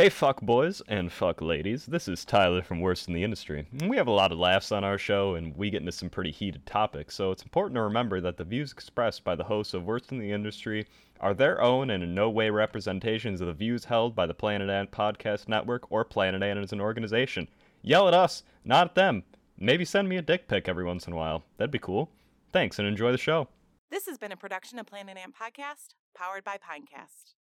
Hey, fuck boys and fuck ladies. This is Tyler from Worst in the Industry. We have a lot of laughs on our show, and we get into some pretty heated topics, so it's important to remember that the views expressed by the hosts of Worst in the Industry are their own and in no way representations of the views held by the Planet Ant Podcast Network or Planet Ant as an organization. Yell at us, not at them. Maybe send me a dick pic every once in a while. That'd be cool. Thanks, and enjoy the show. This has been a production of Planet Ant Podcast, powered by Pinecast.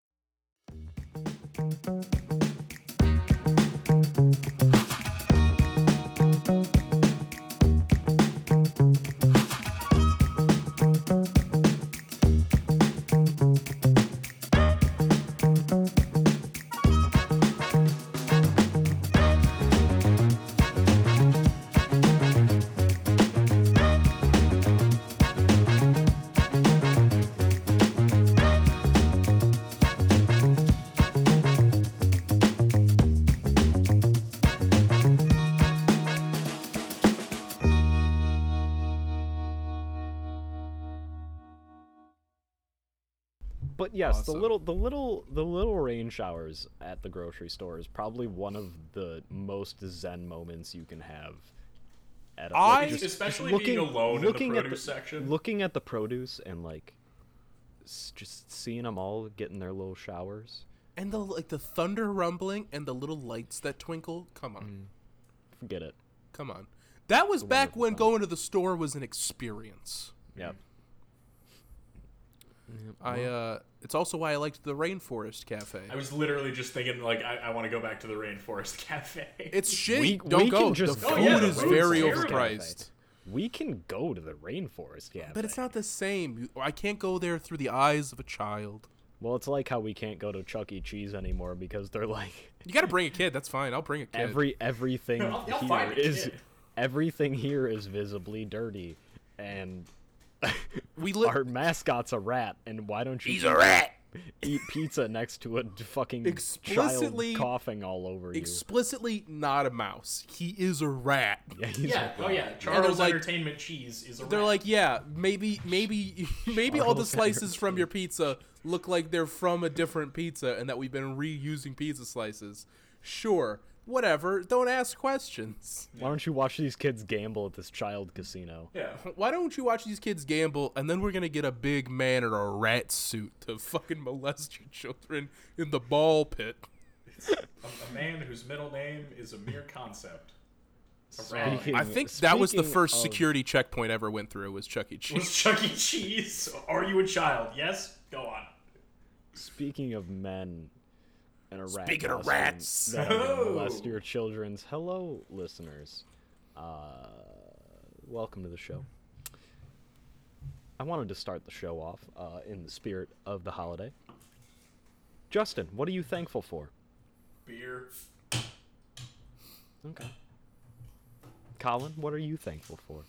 But yes, the little the little the little rain showers at the grocery store is probably one of the most zen moments you can have. At a, I- just- Especially just being alone in the looking at produce section. Looking at the produce and like just seeing them all getting their little showers. And the like the thunder rumbling and the little lights that twinkle. Come on, Forget it. come on. That was back when time. going to the store was an experience. Yep. I uh, it's also why I liked the Rainforest Cafe. I was literally just thinking, like, I, I want to go back to the Rainforest Cafe. It's shitty. We- Don't we go. can just the go food to the is very overpriced. We can go to the rainforest cafe. But it's not the same. I can't go there through the eyes of a child. Well, it's like how we can't go to Chuck E. Cheese anymore because they're like You got to bring a kid. That's fine. I'll bring a kid. every everything I'll- I'll here find a is kid. everything here is visibly dirty, and we li- our mascot's a rat. And why don't you? He's a rat. Eat pizza next to a d- fucking Explicitly- child coughing all over you. explicitly not a mouse. He is a rat. yeah, he's yeah, a oh yeah. Charles like- Entertainment Cheese is a rat. They're rat. like, yeah, maybe, maybe, maybe all the slices from your pizza look like they're from a different pizza, and that we've been reusing pizza slices. Sure, whatever. Don't ask questions. Why don't you watch these kids gamble at this child casino? yeah. Why don't you watch these kids gamble, and then we're gonna get a big man in a rat suit to fucking molest your children in the ball pit? A, a man whose middle name is a mere concept. A. Speaking- I think that was the first of- security checkpoint I ever went through was Chuck E. Cheese. Was Chuck E. Cheese? Are you a child? Yes? Go on. Speaking of men and a rat. Speaking of rats. that Oh. molest your children's. Hello, listeners. Uh, welcome to the show. I wanted to start the show off uh, in the spirit of the holiday. Justin, what are you thankful for? Beer. Okay. Colin, what are you thankful for?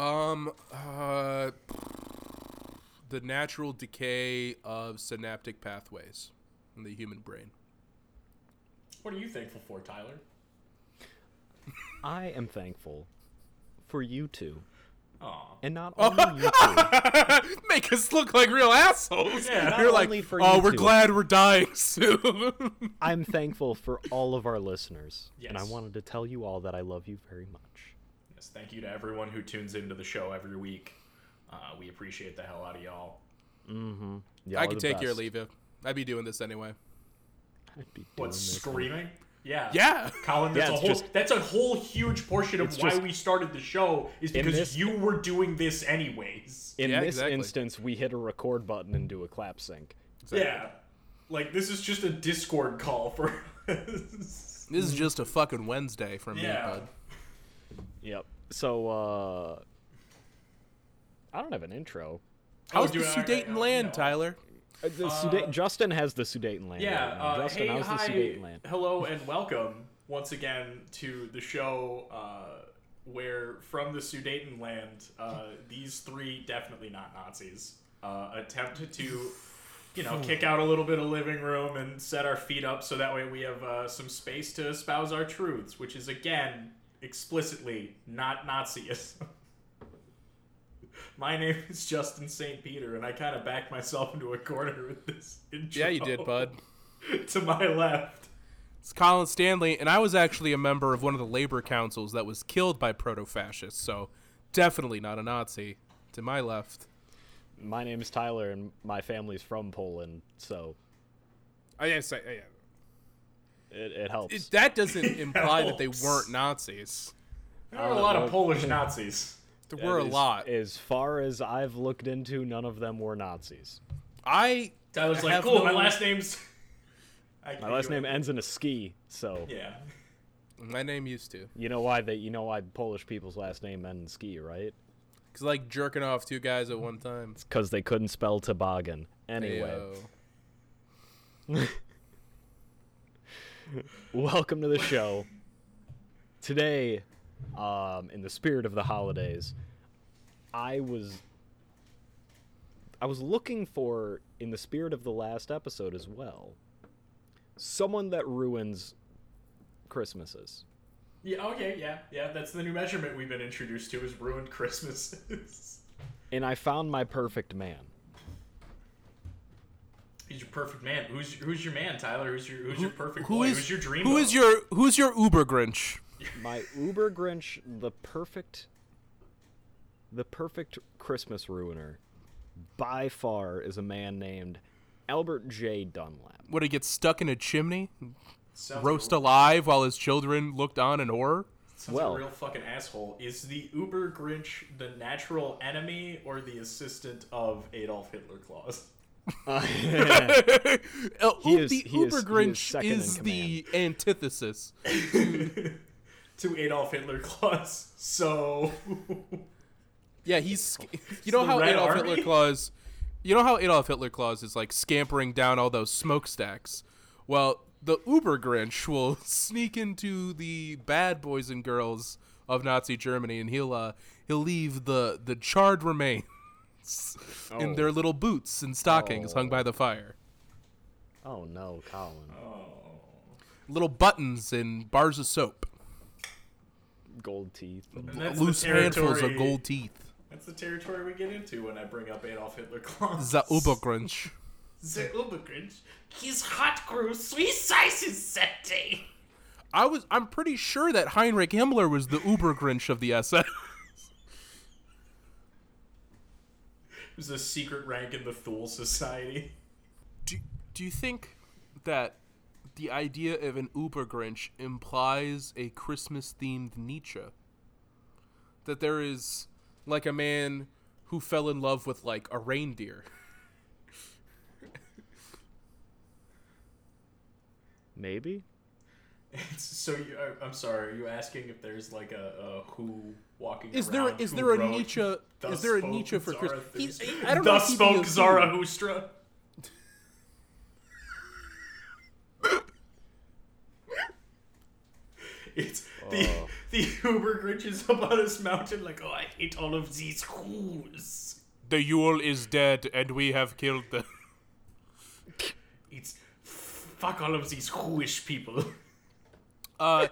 Um, uh, the natural decay of synaptic pathways in the human brain. What are you thankful for, Tyler? I am thankful for you two. Aw. And not only you two. Make us look like real assholes. Yeah. You're Not like, only for oh, you we're two. glad we're dying soon. I'm thankful for all of our listeners. Yes. And I wanted to tell you all that I love you very much. Yes, thank you to everyone who tunes into the show every week. Uh, we appreciate the hell out of y'all. Mm-hmm. Yeah, I could take you or leave you. I'd be doing this anyway. I'd be doing What, this. screaming? Yeah. Yeah. Colin, that's Yeah, a whole just- that's a whole huge portion of why just- we started the show is because this- you were doing this anyways. In Yeah, this exactly. instance, we hit a record button and do a clap sync. Yeah. Like this is just a Discord call for This is just a fucking Wednesday for me, Yeah. bud. Yep. So, uh. I don't have an intro. How's Oh, the dude, I- Sudeten I- land. Tyler? Uh, the Suda- Justin has the Sudeten land. Yeah, right uh, Justin, hey, hi, the Sudeten land? hello, and welcome once again to the show uh, where, from the Sudeten land, uh, these three definitely not Nazis uh, attempted to, you know, kick out a little bit of living room and set our feet up so that way we have uh, some space to espouse our truths, which is again explicitly not Nazism. My name is Justin St. Peter, and I kind of backed myself into a corner with this intro. Yeah, you did, bud. to my left. It's Colin Stanley, and I was actually a member of one of the labor councils that was killed by proto fascists, so definitely not a Nazi. To my left. My name is Tyler, and my family's from Poland, so Oh, yes, I, yeah. it, it helps. It, that doesn't imply that they weren't Nazis. There are a lot of Polish Nazis. There were a As- lot. As far as I've looked into, none of them were Nazis. I Tyler's like, cool. no- My last name's. My last name ends in a ski, so Yeah. my name used to. you know why they you know why Polish people's last name ends in ski, right? Cause like jerking off two guys at one time. It's Because they couldn't spell toboggan. Anyway, welcome to the show. Today, um, in the spirit of the holidays, I was I was looking for, in the spirit of the last episode as well, someone that ruins Christmases. Yeah. Okay. Yeah. Yeah. That's the new measurement we've been introduced to is ruined Christmases. And I found my perfect man. He's your perfect man. Who's who's your man, Tyler? Who's your who's your perfect Who boy? is who's your dream? Who is your who's your Uber Grinch? My Uber Grinch, the perfect, the perfect Christmas ruiner, by far is a man named Albert J. Dunlap. Would he get stuck in a chimney, Sounds roast like, alive while his children looked on in horror? Sounds well- like a real fucking asshole. Is the Uber Grinch the natural enemy or the assistant of Adolf Hitler Claus? Uh, He is- the he Uber is Grinch second in is the antithesis. to Adolf Hitler Claus. So Yeah, he's. You know how Adolf Army? Hitler Claus. You know how Adolf Hitler Claus is like scampering down all those smokestacks. Well, the Uber Grinch will sneak into the bad boys and girls of Nazi Germany, and he'll uh, he'll leave the the charred remains in Oh. their little boots and stockings hung by the fire. Oh no, Colin. Oh. Little buttons and bars of soap, Gold teeth. and that's loose handfuls of gold teeth. That's the territory we get into when I bring up Adolf Hitler Claus. The Uber Grinch. The Uber Grinch. His hot grew three sizes that day. I was. I'm pretty sure that Heinrich Himmler was the Uber Grinch of the SS. It was a secret rank in the Thule Society. do, do you think that the idea of an Uber Grinch implies a Christmas themed Nietzsche? That there is like a man who fell in love with like a reindeer. Maybe. It's, so you, uh, I'm sorry. Are you asking if there's like a, a who walking Is there around is who there a wrote Nietzsche is there a spoke Nietzsche for Christmas? I don't know. if Thus he'd be spoke a who. Zarathustra. It's the the Uber Grinch is up on his mountain like, oh, I hate all of these who's. The Yule is dead and we have killed the It's fuck all of these whoish people. Uh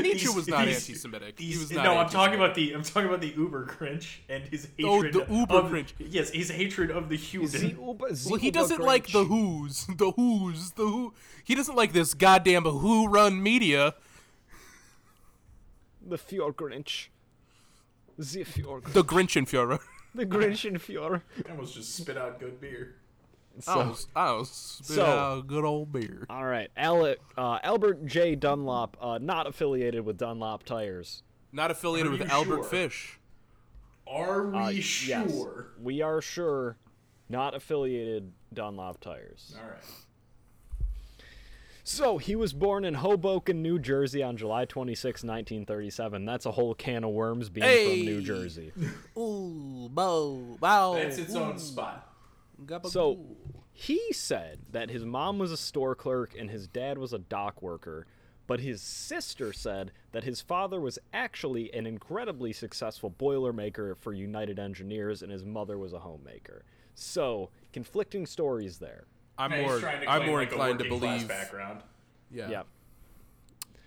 Nietzsche These- was not these- anti-Semitic. These, he was not no, I'm talking about the I'm talking about the Uber Grinch and his hatred. Oh, the Uber of, Grinch. Yes, his hatred of the human. Well, he doesn't like the Who's, the Who's, the Who. He doesn't like this goddamn Who-run media. The Fjord Grinch. The Fjord. The Grinchenführer. The Grinch and Fjord. I almost just spit out good beer. Oh, oh, spit so- out good old beer. All right, Alec, uh, Albert J. Dunlap, uh, not affiliated with Dunlop Tires. Not affiliated with you Albert sure? Fish. Are we Uh, sure? Yes, we are sure, not affiliated Dunlop Tires. All right. So he was born in Hoboken, New Jersey, on July 26, 1937. That's a whole can of worms being Hey! from New Jersey. Ooh, bow, bow. That's its own spot. So he said that his mom was a store clerk and his dad was a dock worker, but his sister said that his father was actually an incredibly successful boilermaker for United Engineers and his mother was a homemaker. So, conflicting stories there. I'm He's more, trying to I'm more like, inclined to believe. background. Yeah.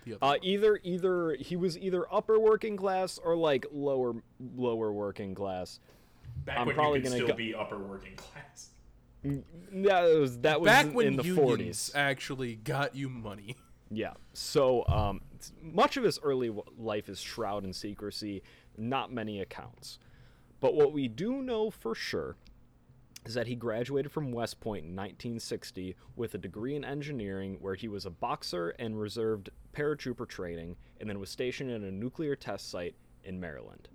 Yeah. Uh, either either he was either upper working class or like lower lower working class. Back I'm when probably you could gonna still go- be upper working class. That was that was Back in- when in the 40s. actually got you money. Yeah. So um, much of his early life is shrouded in secrecy, not many accounts. But what we do know for sure is that he graduated from West Point in 1960 with a degree in engineering, where he was a boxer and reserved paratrooper training, and then was stationed at a nuclear test site in Maryland.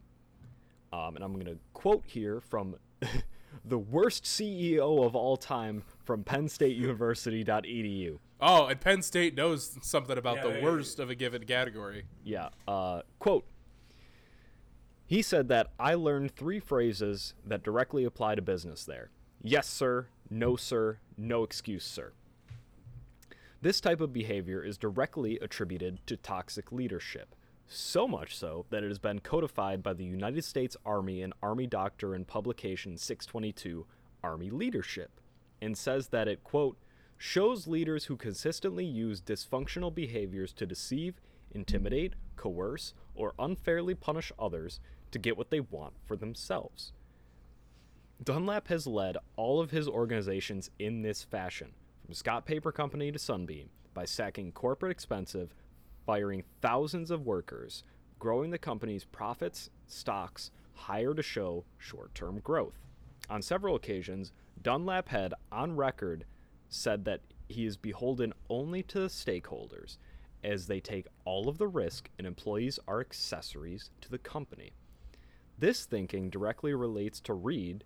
Um, and I'm going to quote here from the worst CEO of all time from Penn State University.edu. Oh, and Penn State knows something about Yeah, the they- worst of a given category. Yeah. Uh, quote. He said that I learned three phrases that directly apply to business there. Yes, sir. No, sir. No excuse, sir. This type of behavior is directly attributed to toxic leadership. So much so that it has been codified by the United States Army and Army Doctrine publication 622, Army Leadership, and says that it, quote, shows leaders who consistently use dysfunctional behaviors to deceive, intimidate, coerce, or unfairly punish others to get what they want for themselves. Dunlap has led all of his organizations in this fashion, from Scott Paper Company to Sunbeam, by sacking corporate expensive, firing thousands of workers, growing the company's profits, stocks, higher to show short term growth. On several occasions, Dunlap had, on record, said that he is beholden only to the stakeholders, as they take all of the risk and employees are accessories to the company. This thinking directly relates to Reed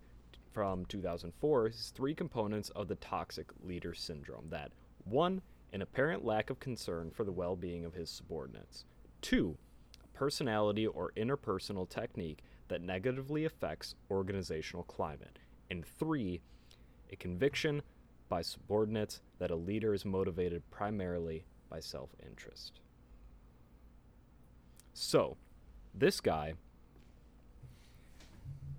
from 2004's three components of the toxic leader syndrome that 1. An apparent lack of concern for the well being of his subordinates, 2. A personality or interpersonal technique that negatively affects organizational climate, and 3. A conviction by subordinates that a leader is motivated primarily by self interest. So, this guy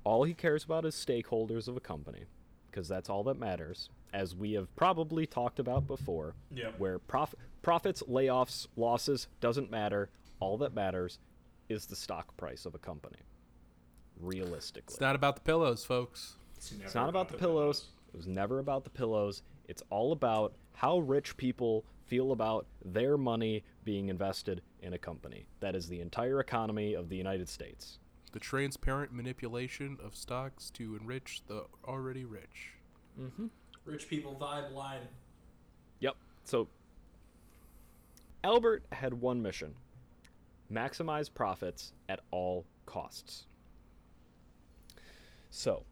all he cares about is stakeholders of a company because that's all that matters as we have probably talked about before Yep. where prof- profits layoffs losses doesn't matter. All that matters is the stock price of a company realistically. It's not about the pillows, folks. It's, it's not about the pillows. It was never about the pillows. It's all about how rich people feel about their money being invested in a company. That is the entire economy of the united states The transparent manipulation of stocks to enrich the already rich. Rich people vibe line. Yep. So Albert had one mission maximize profits at all costs. So,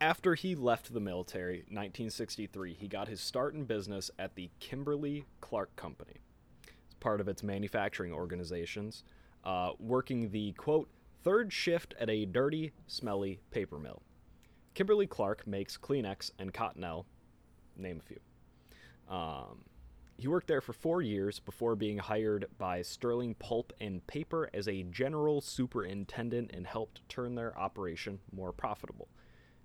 after he left the military, 1963, he got his start in business at the Kimberly Clark Company. It's part of its manufacturing organizations, uh, working the quote third shift at a dirty, smelly paper mill. Kimberly Clark makes Kleenex and Cottonelle, name a few. Um, he worked there for four years before being hired by Sterling Pulp and Paper as a general superintendent and helped turn their operation more profitable.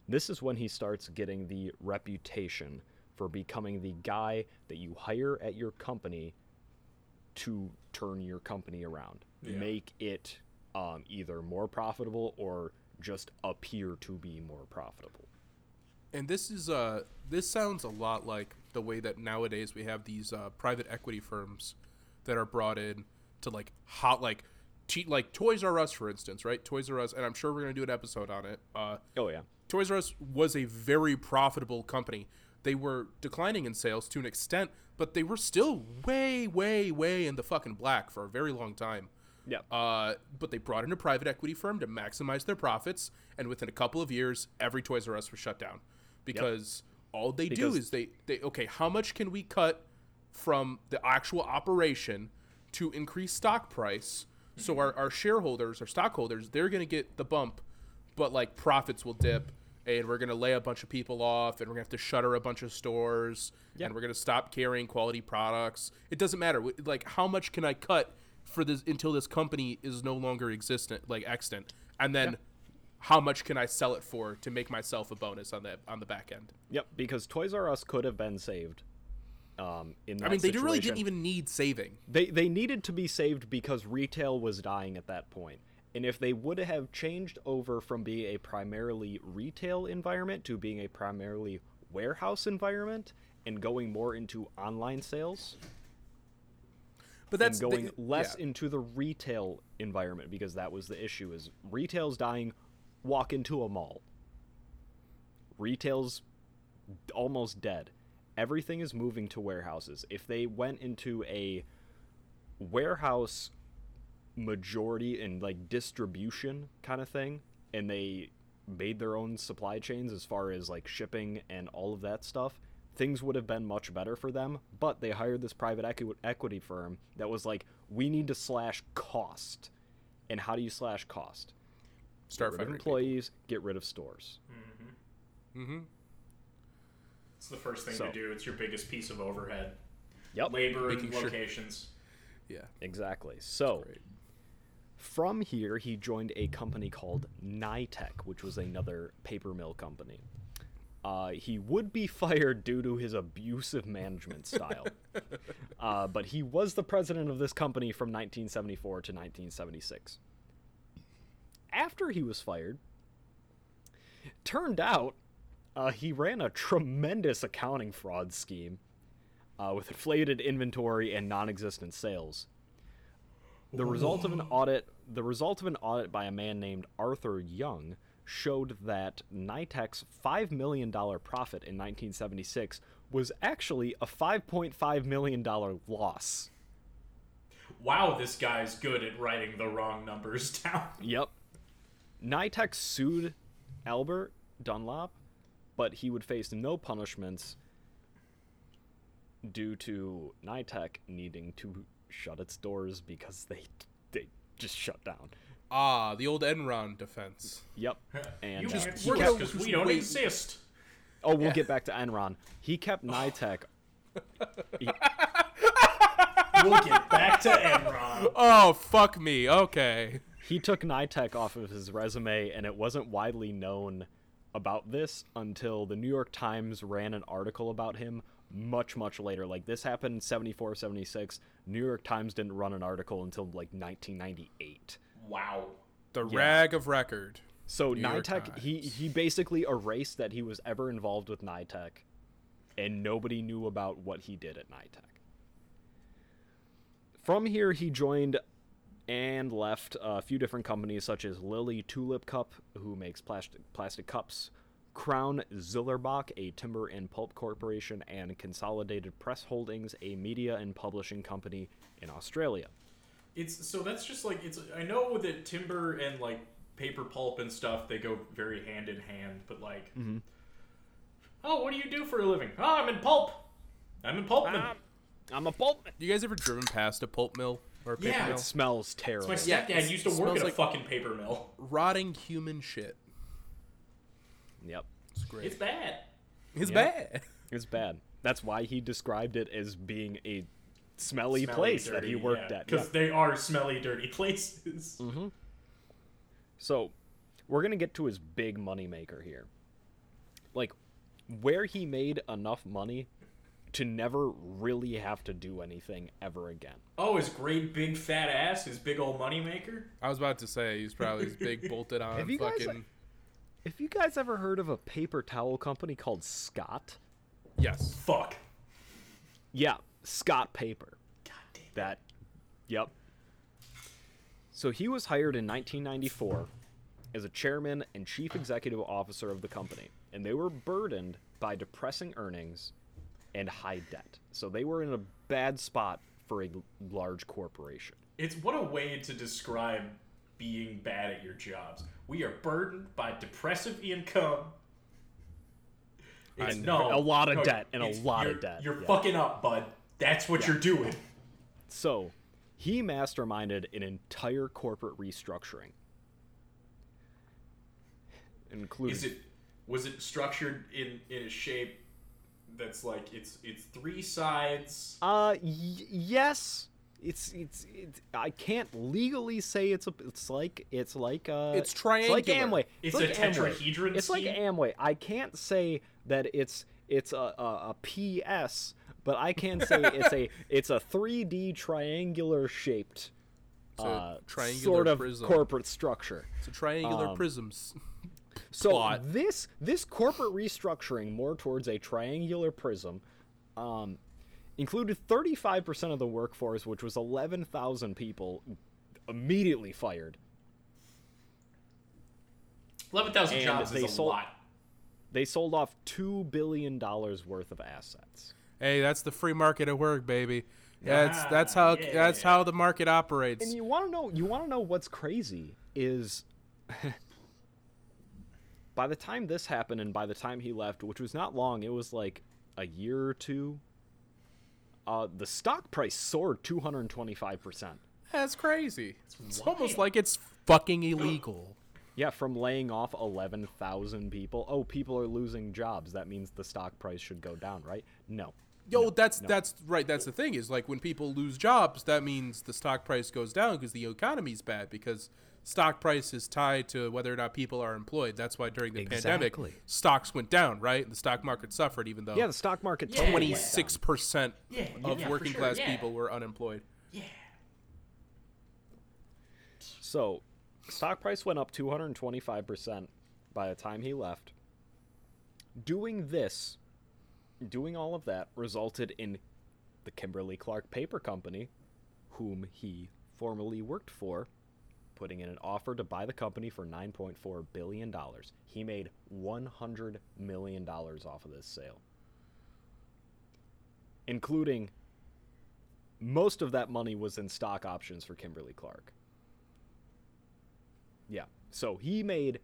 This is when he starts getting the reputation for becoming the guy that you hire at your company to turn your company around, Yeah. make it um, either more profitable or just appear to be more profitable. And this is uh this sounds a lot like the way that nowadays we have these uh, private equity firms that are brought in to like hot like like Toys R Us for instance, right? Toys R Us, and I'm sure we're gonna do an episode on it. Uh, Oh yeah, Toys R Us was a very profitable company. They were declining in sales to an extent, but they were still way, way, way in the fucking black for a very long time. Yeah. Uh, but they brought in a private equity firm to maximize their profits, and within a couple of years, every Toys R Us was shut down because all they do is they they okay, how much can we cut from the actual operation to increase stock price? So our, our shareholders, our stockholders, they're gonna get the bump, but like profits will dip. And we're gonna lay a bunch of people off, and we're gonna have to shutter a bunch of stores, Yeah. and we're gonna stop carrying quality products. It doesn't matter. Like, how much can I cut for this until this company is no longer existent, like extant, and then how much can I sell it for to make myself a bonus on the on the back end? Yep, because Toys R Us could have been saved. Um, in that I mean, they really didn't even need saving. They they needed to be saved because retail was dying at that point. And if they would have changed over from being a primarily retail environment to being a primarily warehouse environment and going more into online sales But that's and going the, less yeah. into the retail environment because that was the issue is retail's dying walk into a mall. Retail's almost dead. Everything is moving to warehouses. If they went into a warehouse majority and like distribution kind of thing and they made their own supply chains as far as like shipping and all of that stuff things would have been much better for them but they hired this private equi- equity firm that was like we need to slash cost and how do you slash cost start get rid of firing employees get rid of stores Mm-hmm. mm-hmm. It's the first thing So- to do. It's your biggest piece of overhead. yep Labor and Making sure- locations. Yeah. exactly so From here, he joined a company called Nitec, which was another paper mill company. Uh, he would be fired due to his abusive management style. uh, but he was the president of this company from 1974 to 1976. After he was fired, turned out uh, he ran a tremendous accounting fraud scheme uh, with inflated inventory and non-existent sales. The result of an audit, the result of an audit by a man named Arthur Young, showed that Nitec's five million dollar profit in 1976 was actually a 5.5 million dollar loss. Wow, this guy's good at writing the wrong numbers down. Yep. Nitec sued Albert Dunlap, but he would face no punishments due to Nitec needing to shut its doors because they they just shut down. Ah, the old Enron defense. Yep. And you uh, can't he we're because we don't wait. exist. Oh, we'll get back to Enron. He kept Nitec. We'll get back to Enron. Oh, fuck me. Okay. He took Nitec off of his resume, and it wasn't widely known about this until the New York Times ran an article about him much, much later. Like, this happened in 74, 76. New York Times didn't run an article until, like, 1998. Wow. The Yeah. rag of record. So New York Nitec, he, he basically erased that he was ever involved with Nitec, and nobody knew about what he did at Nitec. From here, he joined and left a few different companies such as Lily Tulip Cup, who makes plastic plastic cups, Crown Zellerbach, a timber and pulp corporation, and Consolidated Press Holdings, a media and publishing company in Australia. It's so that's just like it's. I know that timber and like paper pulp and stuff they go very hand in hand, but like, hmm oh, what do you do for a living? Oh, I'm in pulp. I'm in pulpman. Ah, I'm a pulpman. You guys ever driven past a pulp mill or a paper Yeah, mill? It smells terrible. My stepdad it used to work smells at a like- fucking paper mill. Rotting human shit. Yep. It's great. It's bad. It's Yeah. bad. It's bad. That's why he described it as being a smelly, Smelly, place that he worked yeah, at. because Yeah. they are smelly, dirty places. Mm-hmm. So, we're gonna get to his big moneymaker here. Like, where he made enough money to never really have to do anything ever again. Oh, his great big fat ass, his big old moneymaker. I was about to say he's probably his big bolted on Have you guys. Have you guys ever heard of a paper towel company called Scott? Yes. Fuck. Yeah, Scott Paper. God damn. That, yep. So he was hired in 1994 as a chairman and chief executive officer of the company, and they were burdened by depressing earnings and high debt. So they were in a bad spot for a large corporation. It's what a way to describe being bad at your jobs. We are burdened by depressive income. It's, And no, a lot of no, debt and a lot of debt, You're yeah. fucking up, bud. That's what you're doing. So he masterminded an entire corporate restructuring. Including Is it was it structured in in a shape that's like it's it's three sides? Uh, y- yes. It's, it's it's I can't legally say it's a it's like it's like uh It's It's like triangular. Amway. It's like a Amway. tetrahedron It's like? Amway. I can't say that it's it's a, a, a PS, but I can say it's a it's a 3D triangular shaped It's a uh, triangular sort of prism. corporate structure. It's a triangular Um, prisms. So plot. this this corporate restructuring more towards a triangular prism um, included 35% of the workforce, which was 11,000 people, immediately fired. Eleven thousand jobs is a sold- lot. They sold off two billion dollars worth of assets. Hey, that's the free market at work, baby. That's Ah, that's how yeah. that's how the market operates. And you want to know? You want to know what's crazy is. by the time this happened, and by the time he left, which was not long, it was like a year or two. Uh, the stock price soared 225 percent. That's crazy. It's wild. almost like it's fucking illegal. Yeah, from laying off 11,000 people. Oh, people are losing jobs. That means the stock price should go down, right? No. Yo, that's that's right. That's the thing is like when people lose jobs, that means the stock price goes down because the economy's bad because stock price is tied to whether or not people are employed. That's why during the Exactly. pandemic, stocks went down, right? The stock market suffered even though Yeah, the stock market Yeah, totally twenty went six down. percent of yeah, working sure, class yeah. people were unemployed. Yeah. So, stock price went up 225% by the time he left. Doing this, doing all of that, resulted in the Kimberly Clark Paper Company, whom he formerly worked for, putting in an offer to buy the company for $9.4 billion. He made $100 million off of this sale, including most of that money was in stock options for Kimberly Clark. Yeah. So he made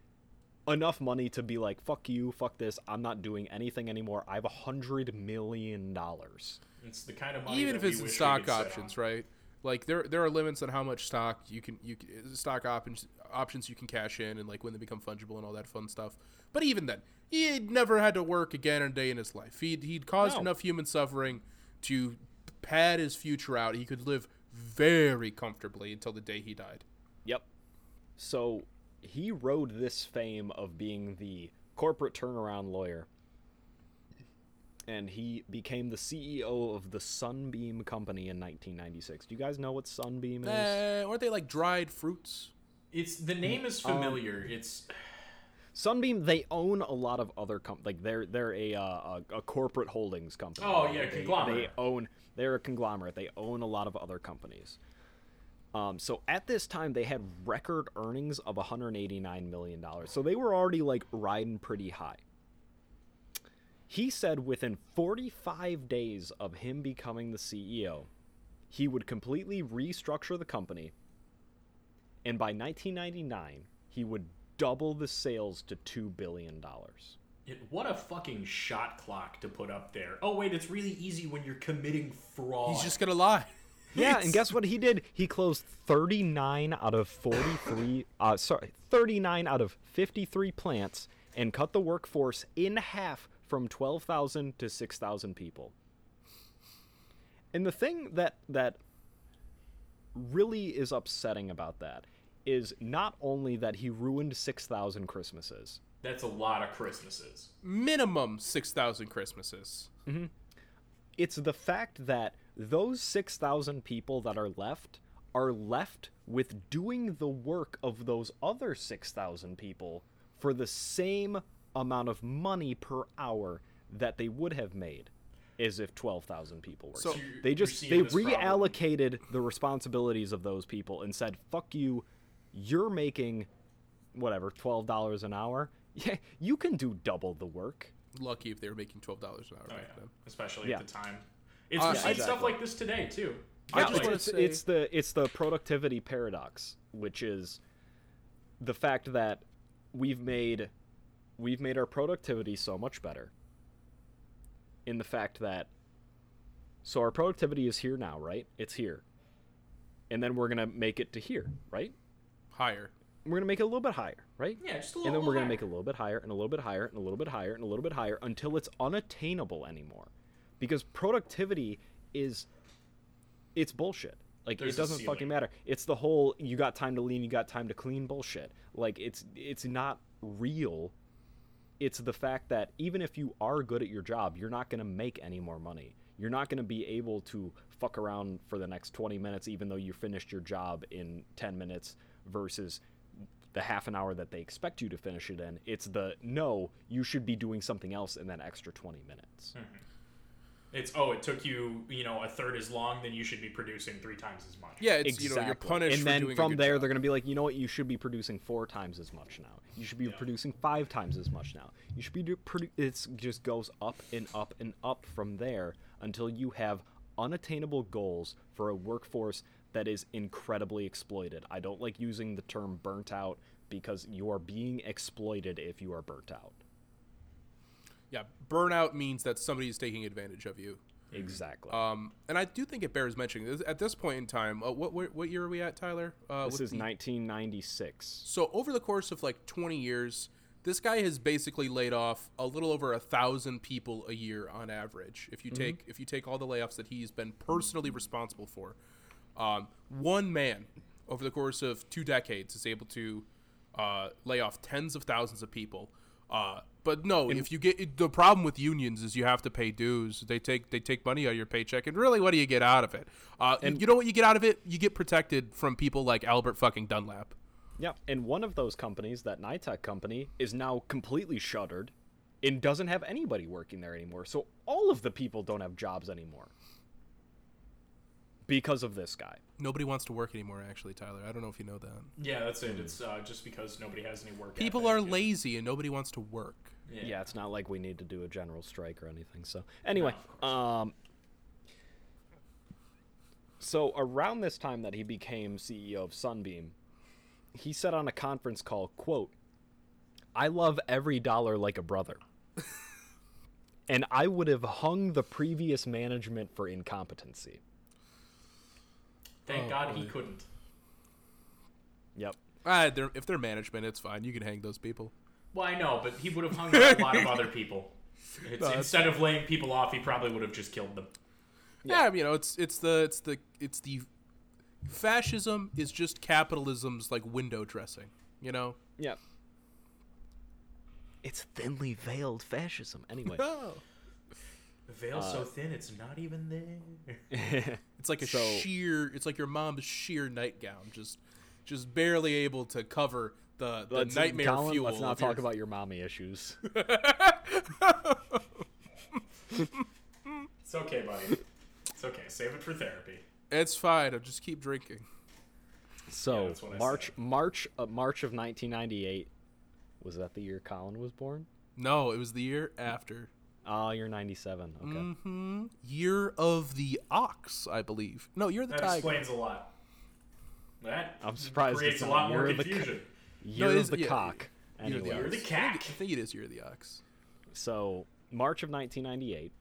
enough money to be like, fuck you, fuck this, I'm not doing anything anymore. I have a hundred million dollars. It's the kind of money even if it's in stock options, right? Like there there are limits on how much stock you can you stock options options you can cash in and like when they become fungible and all that fun stuff. But even then, he'd never had to work again a day in his life. He'd he'd caused No. enough human suffering to pad his future out. He could live very comfortably until the day he died. Yep. So he rode this fame of being the corporate turnaround lawyer. And he became the CEO of the Sunbeam Company in 1996. Do you guys know what Sunbeam is? Uh, weren't they like dried fruits? It's the name is Um, familiar. it's Sunbeam, they own a lot of other com- like they're they're a, uh, a a corporate holdings company. Oh, yeah, They- conglomerate. They own they're a conglomerate. They own a lot of other companies. Um, so at this time, they had record earnings of 189 million dollars. So they were already like riding pretty high. He said within 45 days of him becoming the CEO, he would completely restructure the company, and by 1999, he would double the sales to two billion dollars. what a fucking shot clock to put up there. Oh wait, it's really easy when you're committing fraud. He's just gonna lie. Yeah, and guess what he did? He closed 39 out of 43 uh sorry, 39 out of 53 plants and cut the workforce in half from 12,000 to 6,000 people. And the thing that that really is upsetting about that is not only that he ruined 6,000 Christmases. That's a lot of Christmases. Minimum six thousand Christmases. it's the fact that those 6,000 people that are left are left with doing the work of those other 6,000 people for the same amount of money per hour that they would have made as if 12,000 people were. So- So they just they seeing this problem. reallocated the responsibilities of those people and said, "Fuck you. You're making whatever, $12 an hour. Yeah, you can do double the work." Lucky if they were making twelve dollars an hour Oh back yeah, then. especially Yeah. at the time. It's Uh, we're yeah, seeing stuff like this today too. I just like, wanna it's, say- it's the it's the productivity paradox, which is the fact that we've made we've made our productivity so much better. In the fact that so our productivity is here now, right? It's here. And then we're gonna make it to here, right? Higher. We're gonna make it a little bit higher, right? Yeah, just a little. and little. then we're gonna make it a little bit higher and a little bit higher and a little bit higher and a little bit higher until it's unattainable anymore because productivity is it's bullshit. Like There's it doesn't fucking matter. It's the whole you got time to lean you got time to clean bullshit. Like it's it's not real. It's the fact that even if you are good at your job you're not going to make any more money. You're not going to be able to fuck around for the next 20 minutes even though you finished your job in 10 minutes versus the half an hour that they expect you to finish it in. It's the no, you should be doing something else in that extra 20 minutes. Mm-hmm. It's oh, it took you you know a third as long, then you should be producing three times as much. Yeah, it's exactly. you know you're punished and for then doing a from good there, job. they're going to be like, you know what? You should be producing four times as much now. You should be producing five times as much now. You should be do, produ- It's just goes up and up and up from there until you have unattainable goals for a workforce that is incredibly exploited. I don't like using the term burnt out because you are being exploited if you are burnt out. Yeah, burnout means that somebody is taking advantage of you. Exactly. Um, and I do think it bears mentioning this, at this point in time. Uh, what, what what year are we at, Tyler? Uh, this is the- 1996. So over the course of like 20 years, this guy has basically laid off a little over a thousand people a year on average. If you take if you take all the layoffs that he's been personally responsible for, um, one man over the course of two decades is able to uh, lay off tens of thousands of people. Uh, but no, if you get the problem with unions is you have to pay dues. They take they take money out of your paycheck, and really, what do you get out of it? Uh, and you know what you get out of it? You get protected from people like Albert fucking Dunlap. Yeah, and one of those companies, that Nitec company, is now completely shuttered and doesn't have anybody working there anymore. So all of the people don't have jobs anymore because of this guy. Nobody wants to work anymore, actually, Tyler. I don't know if you know that. Yeah, that's it. It's uh, just because nobody has any work. People ethic are and- lazy and nobody wants to work. Yeah. Yeah. it's not like we need to do a general strike or anything. So anyway, um, so around this time that he became CEO of Sunbeam, he said on a conference call, "quote I love every dollar like a brother." and I would have hung the previous management for incompetency. Thank Oh, God he couldn't. Yep. Ah, they're, if they're management, it's fine. You can hang those people. Well, I know, but he would have hung out a lot of other people. It's, that's instead of laying people off, he probably would have just killed them. Yeah, you know, it's it's the it's the it's the fascism is just capitalism's like window dressing. You know. Yeah. It's thinly veiled fascism. Anyway. Oh. The veil's Uh, so thin, it's not even there. It's like a So- sheer. It's like your mom's sheer nightgown, just just barely able to cover the, the Let's, nightmare Colin, fuel. let's not of your- talk about your mommy issues. It's okay, buddy. It's okay. Save it for therapy. It's fine. I'll just keep drinking. So that's what I March. March, uh, March of 1998. Was that the year Colin was born? No, it was the year after. Oh, you're 97. Okay. Mm-hmm. Year of the ox, I believe. No, you're the That tiger. explains a lot. That I'm surprised creates it's a lot more Year the confusion. Year it of is- the yeah, cock. Year of the Anyway, Year of the ox. I think. I think it is year of the ox. so March of 1998,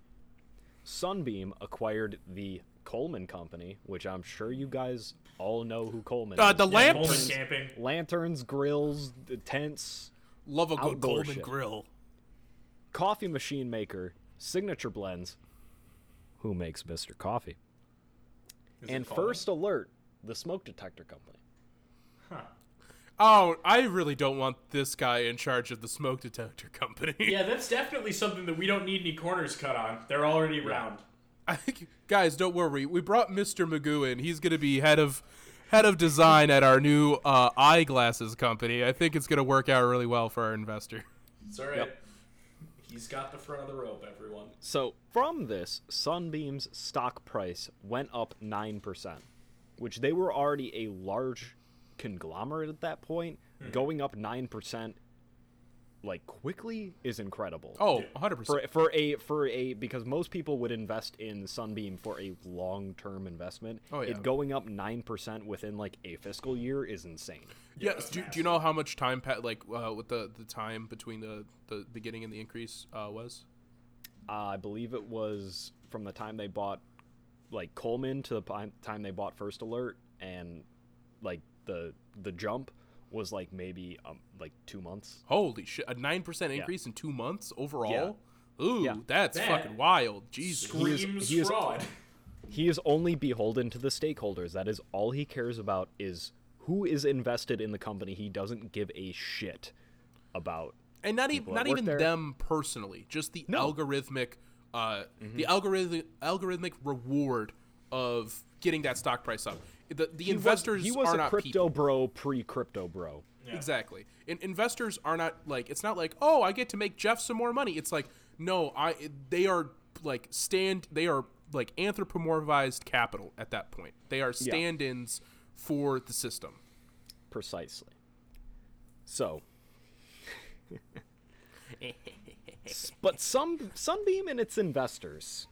Sunbeam acquired the Coleman Company, which I'm sure you guys all know who Coleman Uh, is. the Yeah, Coleman Lanterns. camping. Lanterns, grills, the tents, Love a good Coleman shit. grill. coffee machine maker, signature blends. Who makes Mr. Coffee? Is and First Alert, the smoke detector company. Huh. Oh, I really don't want this guy in charge of the smoke detector company. Yeah, that's definitely something that we don't need any corners cut on. They're already round. I think, guys, don't worry. We brought Mr. Magoo in. He's going to be head of head of design at our new uh, eyeglasses company. I think it's going to work out really well for our investor. It's all right. He's got the front of the rope, everyone. So from this, Sunbeam's stock price went up nine percent, which they were already a large conglomerate at that point. Going up nine percent, like quickly, is incredible. Oh, 100%. for for a for a because most people would invest in Sunbeam for a long term investment. Oh, yeah. It going up nine percent within like a fiscal year is insane. yeah, that's do, do you know how much time, pa- like, uh, what the, the time between the, the beginning and the increase uh, was? Uh, I believe it was from the time they bought like Coleman to the time they bought First Alert, and like the the jump was like maybe um, like two months. Holy shit. A 9% increase in two months overall? Yeah. Ooh, Yeah. that's That fucking wild. Jesus. Screams he is- fraud. He is only beholden to the stakeholders. That is all he cares about is who is invested in the company. He doesn't give a shit about. and not even not even there. them personally just the No. Mm-hmm. algorithmic uh the algorithmic algorithmic reward of getting that stock price up the the He was- investors he was are a not crypto people bro pre crypto bro. Exactly. And investors are not like it's not like oh I get to make Jeff some more money. It's like no I they are like stand they are like anthropomorphized capital at that point. They are stand-ins for the system. Precisely. So. But some Sunbeam and its investors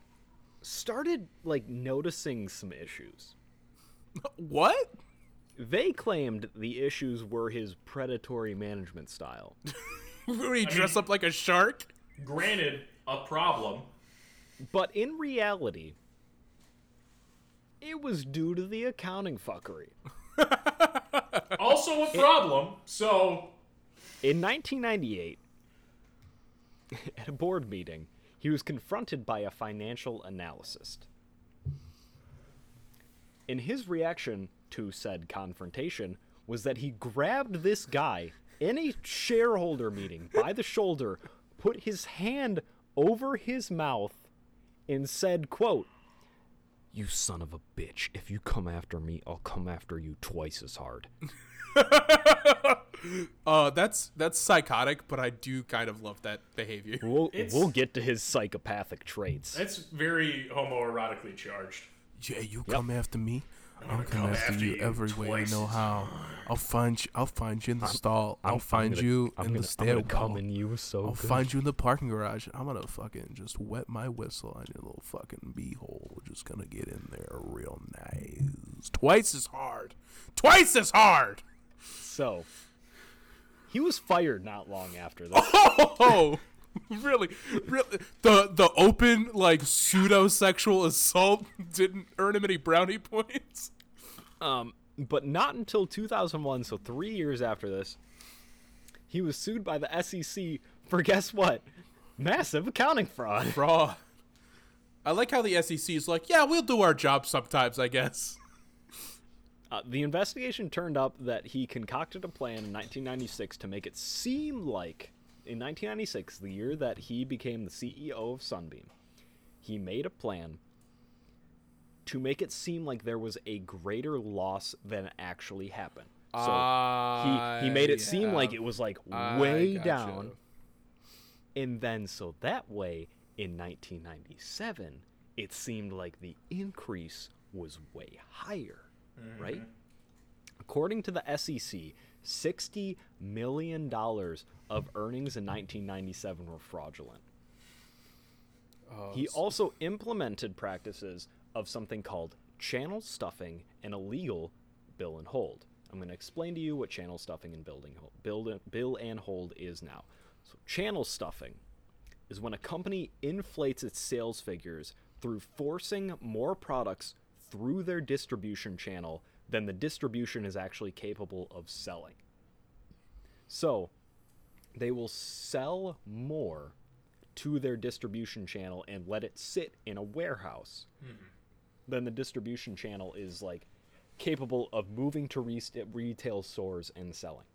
started like noticing some issues. What? They claimed the issues were his predatory management style. Where he dress mean- up like a shark? Granted, a problem. But in reality, it was due to the accounting fuckery. Also a problem. So In 1998, at a board meeting, he was confronted by a financial analyst. And his reaction to said confrontation was that he grabbed this guy in a shareholder meeting by the shoulder, put his hand over his mouth, and said, quote, You son of a bitch, if you come after me, I'll come after you twice as hard. Uh, that's that's psychotic, but I do kind of love that behavior. We'll, It's- we'll get to his psychopathic traits. That's very homoerotically charged. Yeah, you come after me. I'm, gonna come, come after, after you you every way I know how. I'll find you. I'll find you in the stall. I'll I'm find gonna- you I'm in gonna, the I'm gonna stairwell. come in you so I'll good. find you in the parking garage. I'm gonna fucking just wet my whistle on your little fucking beehole. Just gonna get in there real nice. Twice as hard. Twice as hard. So, he was fired not long after this. Oh, really? Really? The the open like pseudo sexual assault didn't earn him any brownie points. Um, but not until 2001, so three years after this, he was sued by the SEC for guess what? Massive accounting fraud. Fraud. I like how the SEC is like, yeah, we'll do our job sometimes, I guess. Uh, the investigation turned up that he concocted a plan in 1996 to make it seem like, in 1996, the year that he became the CEO of Sunbeam, he made a plan to make it seem like there was a greater loss than actually happened. So he, he made it seem like it was like way down. And then, so that way, in 1997, it seemed like the increase was way higher, right? According to the SEC, $60 million of earnings in 1997 were fraudulent. Oh, he also implemented practices of something called channel stuffing and illegal bill and hold. I'm going to explain to you what channel stuffing and building hold, bill, bill and hold is now. So, channel stuffing is when a company inflates its sales figures through forcing more products through their distribution channel than the distribution is actually capable of selling. So, they will sell more to their distribution channel and let it sit in a warehouse. Mm-hmm. Then the distribution channel is like capable of moving to re- retail stores and selling.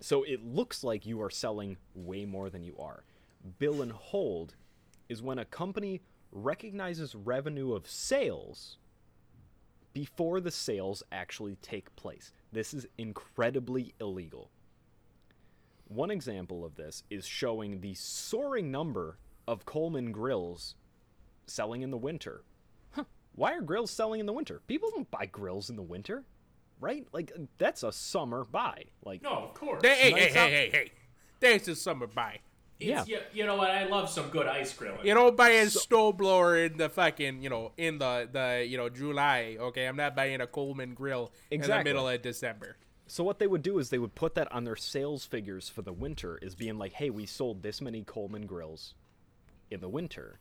So it looks like you are selling way more than you are. Bill and hold is when a company recognizes revenue of sales before the sales actually take place. This is incredibly illegal. One example of this is showing the soaring number of Coleman grills selling in the winter. Huh, why are grills selling in the winter? People don't buy grills in the winter, right? Like that's a summer buy. Like No, of course. Hey, hey, hey, hey, hey, hey. There's a summer buy. Yeah. You, you know what? I love some good ice grilling. You don't buy a snowblower in the fucking, you know, in the, the you know, July, okay? I'm not buying a Coleman grill in the Exactly. middle of December. So what they would do is they would put that on their sales figures for the winter is being like, "Hey, we sold this many Coleman grills in the winter."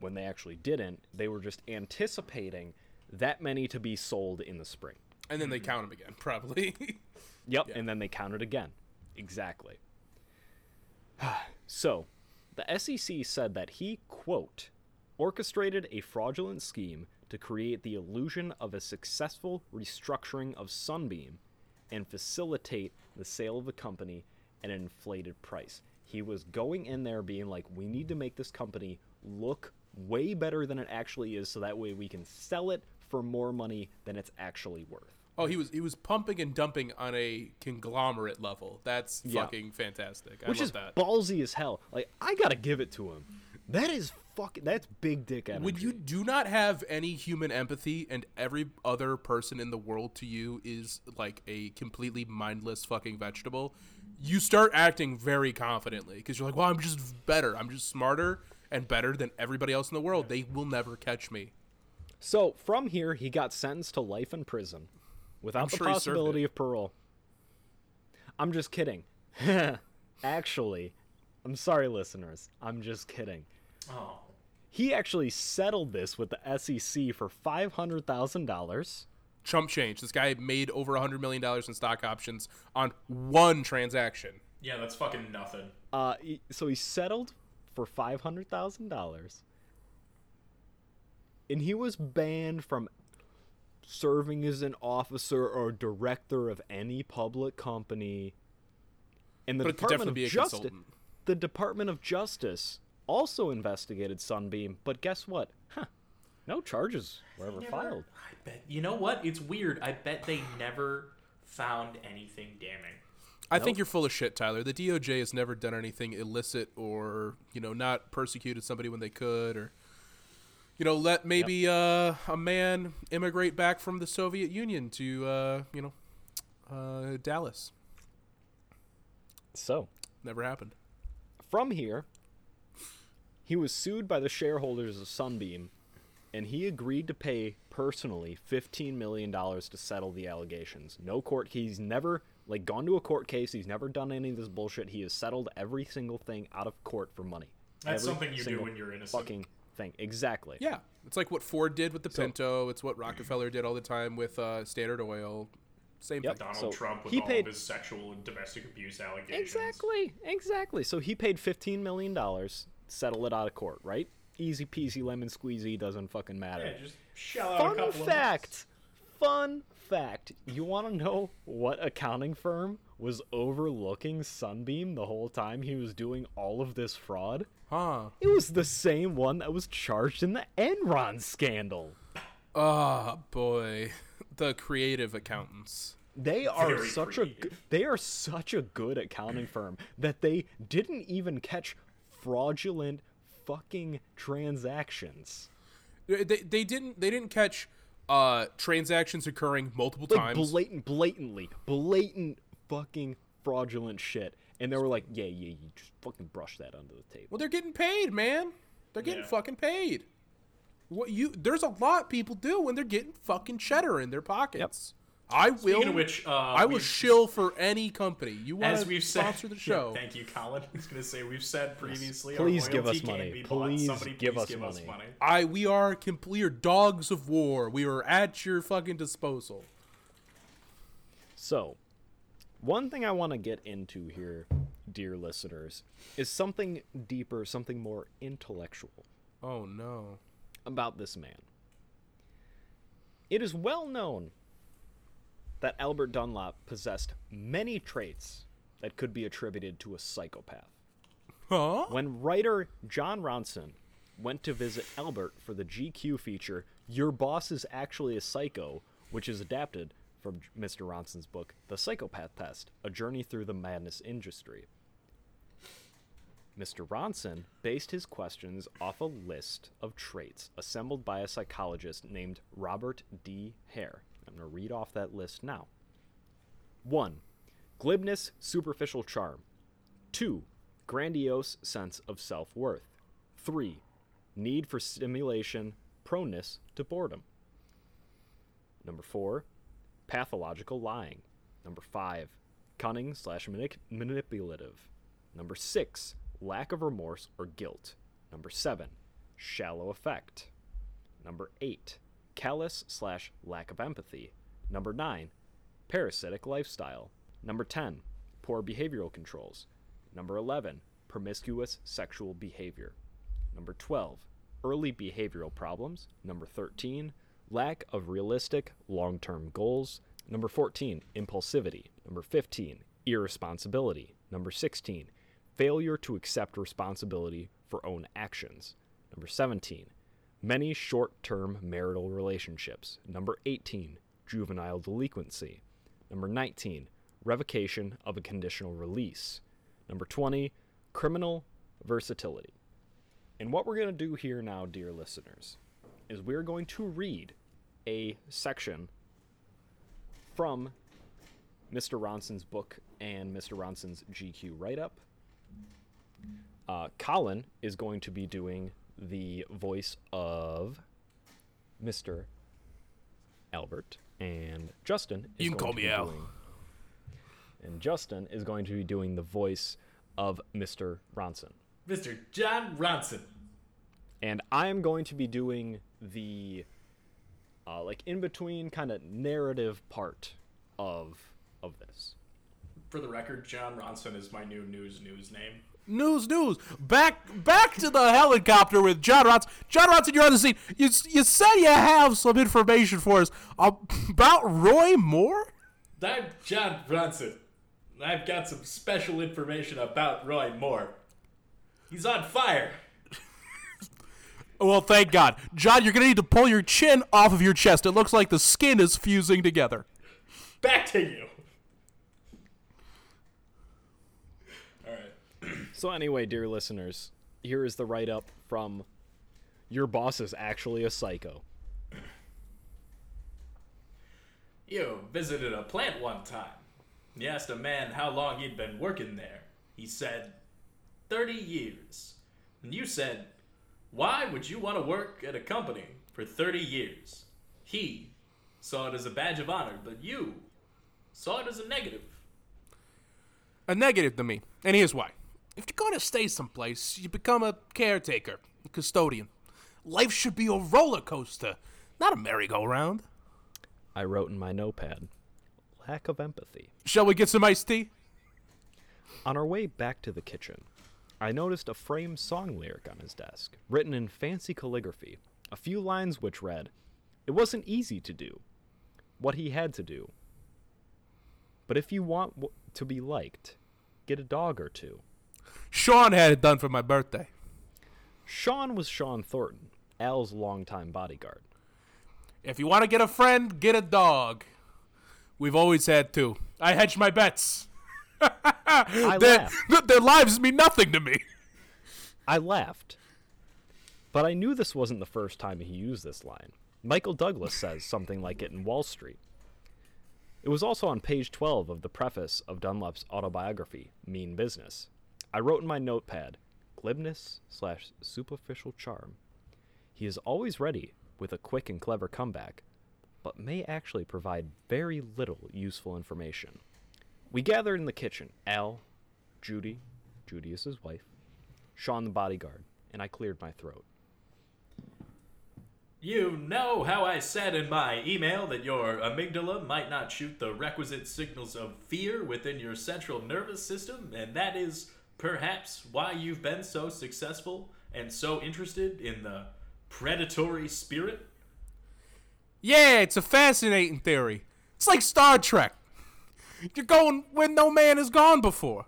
When they actually didn't, they were just anticipating that many to be sold in the spring. And then they mm-hmm. count them again, probably. Yep, and then they count it again. Exactly. so, the SEC said that he, quote, orchestrated a fraudulent scheme to create the illusion of a successful restructuring of Sunbeam and facilitate the sale of the company at an inflated price. He was going in there being like, we need to make this company look way better than it actually is so that way we can sell it for more money than it's actually worth. Oh, he was he was pumping and dumping on a conglomerate level. That's Yeah. fucking fantastic. I which love is that. ballsy as hell. Like I gotta give it to him. That is fucking. That's big dick energy. When you do not have any human empathy and every other person in the world to you is like a completely mindless fucking vegetable, you start acting very confidently because you're like, well, I'm just better. I'm just smarter and better than everybody else in the world. They will never catch me. So from here, he got sentenced to life in prison, without I'm the sure possibility of parole. I'm just kidding. actually, I'm sorry, listeners. I'm just kidding. Oh, He actually settled this with the SEC for five hundred thousand dollars. Chump change. This guy made over a hundred million dollars in stock options on one transaction. yeah, that's fucking nothing. Uh, so he settled for five hundred thousand dollars, and he was banned from serving as an officer or director of any public company. And the But Department of definitely be a Justice, consultant. the Department of Justice, also investigated Sunbeam. But guess what? Huh? No charges were ever Never- filed. I bet. You know what? It's weird. I bet they never found anything damning. I think you're full of shit, Tyler. The DOJ has never done anything illicit or, you know, not persecuted somebody when they could or you know, let maybe uh, a man immigrate back from the Soviet Union to uh, you know, uh, Dallas. So Never happened. From here, he was sued by the shareholders of Sunbeam, and he agreed to pay personally $15 million to settle the allegations. No court, he's never like gone to a court case. He's never done any of this bullshit. He has settled every single thing out of court for money. That's Every something you do when you're innocent. Fucking thing, exactly. Yeah. It's like what Ford did with the Pinto. It's what Rockefeller did all the time with uh, Standard Oil. Same Yep. thing. Donald So, Trump with he all paid- of his sexual and domestic abuse allegations. Exactly, exactly. So he paid $15 million, settle it out of court, right? Easy peasy lemon squeezy, doesn't fucking matter. Yeah, just shell out a Fun couple of fact. Fun fact. You want to know what accounting firm was overlooking Sunbeam the whole time he was doing all of this fraud? Huh. It was the same one that was charged in the Enron scandal. Oh boy. The creative accountants. They are Very such a g- creative. they are such a good accounting firm that they didn't even catch fraudulent fucking transactions. They, they didn't they didn't catch uh, transactions occurring multiple like times. blatant, blatantly, blatant fucking fraudulent shit. And they were like, yeah, yeah, you just fucking brush that under the table. Well, they're getting paid, man. They're getting Yeah. fucking paid. What you? There's a lot people do when they're getting fucking cheddar in their pockets. I will. Speaking of which, uh, I will shill for any company. You want to we've said, sponsor the Yeah, show? thank you, Colin. I was gonna say we've said previously. Please our give us money. be bought. Please Somebody give please us give us money. money. I we are complete. We are dogs of war. We are at your fucking disposal. So, one thing I want to get into here, dear listeners, is something deeper, something more intellectual Oh no. about this man. It is well known that Albert Dunlap possessed many traits that could be attributed to a psychopath. Huh? When writer Jon Ronson went to visit Albert for the GQ feature, Your Boss is Actually a Psycho, which is adapted from Mr. Ronson's book, The Psychopath Test A Journey Through the Madness Industry. Mr. Ronson based his questions off a list of traits assembled by a psychologist named Robert D. Hare. I'm going to read off that list now. 1. Glibness, superficial charm. 2. Grandiose sense of self worth. 3. Need for stimulation, proneness to boredom. Number 4. Pathological lying. Number 5. Cunning slash manipulative. Number 6. Lack of remorse or guilt. Number 7. Shallow affect. Number 8. Callous slash lack of empathy. Number 9. Parasitic lifestyle. Number 10. Poor behavioral controls. Number 11. Promiscuous sexual behavior. Number 12. Early behavioral problems. Number 13. Lack of realistic long term goals. Number 14. Impulsivity. Number 15. Irresponsibility. Number 16. Failure to accept responsibility for own actions. Number 17. Many short term marital relationships. Number 18. juvenile delinquency. Number 19, revocation of a conditional release. Number 20, criminal versatility. And what we're going to do here now, dear listeners, is we're going to read a section from Mr. Ronson's book and Mr. Ronson's GQ write up. Uh, Colin is going to be doing the voice of Mr. Albert, and Justin is You can going call to me be Al. doing- and Justin is going to be doing the voice of Mr. Ronson. Mr. Jon Ronson. and I am going to be doing the uh, like in between kind of narrative part of of this. For the record, Jon Ronson is my new news news name. News, news. Back, back to the helicopter with Jon Ronson. Jon Ronson, you're on the scene. You, you said you have some information for us about Roy Moore. I'm Jon Ronson. I've got some special information about Roy Moore. He's on fire. Well, thank God, John. You're gonna need to pull your chin off of your chest. It looks like the skin is fusing together. Back to you. All right. So anyway, dear listeners, here is the write up from your boss is actually a psycho. You visited a plant one time. You asked a man how long he'd been working there. He said, 30 years. And you said, Why would you want to work at a company for 30 years? He saw it as a badge of honor, but you saw it as a negative. A negative to me, and here's why. If you're going to stay someplace, you become a caretaker, a custodian. Life should be a roller coaster, not a merry-go-round. I wrote in my notepad, lack of empathy. Shall we get some iced tea? On our way back to the kitchen, I noticed a framed song lyric on his desk, written in fancy calligraphy, a few lines which read, It wasn't easy to do what he had to do. But if you want w- to be liked, get a dog or two. Sean had it done for my birthday. Sean was Sean Thornton, Al's longtime bodyguard. If you want to get a friend, get a dog. We've always had two. I hedge my bets. I Their, laughed. th- their lives mean nothing to me. I laughed. But I knew this wasn't the first time he used this line. Michael Douglas says something like it in Wall Street. It was also on page 12 of the preface of Dunlap's autobiography, Mean Business. I wrote in my notepad, glibness slash superficial charm. He is always ready with a quick and clever comeback, but may actually provide very little useful information. We gathered in the kitchen Al, Judy, Judy is his wife, Sean the bodyguard, and I cleared my throat. You know how I said in my email that your amygdala might not shoot the requisite signals of fear within your central nervous system, and that is perhaps why you've been so successful and so interested in the predatory spirit? Yeah, it's a fascinating theory. It's like Star Trek. You're going where no man has gone before.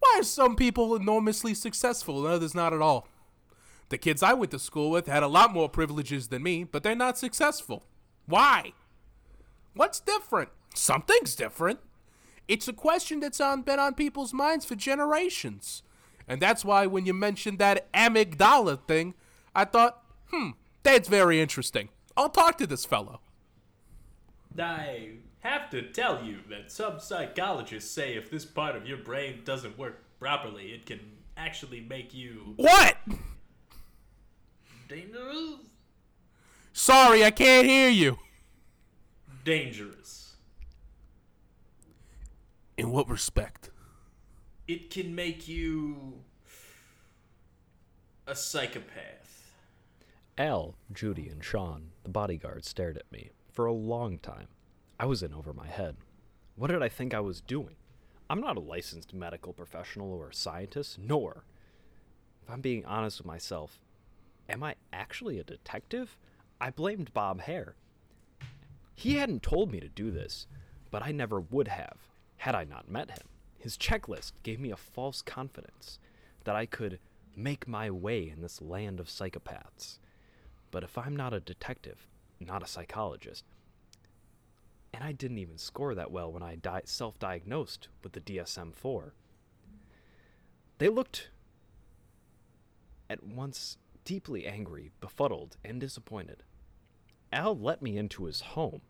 Why are some people enormously successful and others not at all? The kids I went to school with had a lot more privileges than me, but they're not successful. Why? What's different? Something's different. It's a question that's on been on people's minds for generations. And that's why when you mentioned that amygdala thing, I thought, hmm, that's very interesting. I'll talk to this fellow. I have to tell you that some psychologists say if this part of your brain doesn't work properly, it can actually make you What? dangerous. Sorry, I can't hear you. Dangerous. In what respect? It can make you a psychopath. Al, Judy, and Sean, the bodyguard, stared at me for a long time. I was in over my head. What did I think I was doing? I'm not a licensed medical professional or a scientist, nor, if I'm being honest with myself, am I actually a detective? I blamed Bob Hare. He hadn't told me to do this, but I never would have had I not met him. His checklist gave me a false confidence that I could make my way in this land of psychopaths. But if I'm not a detective, not a psychologist, And I didn't even score that well when I di- self diagnosed with the DSM 4. They looked at once deeply angry, befuddled, and disappointed. Al let me into his home,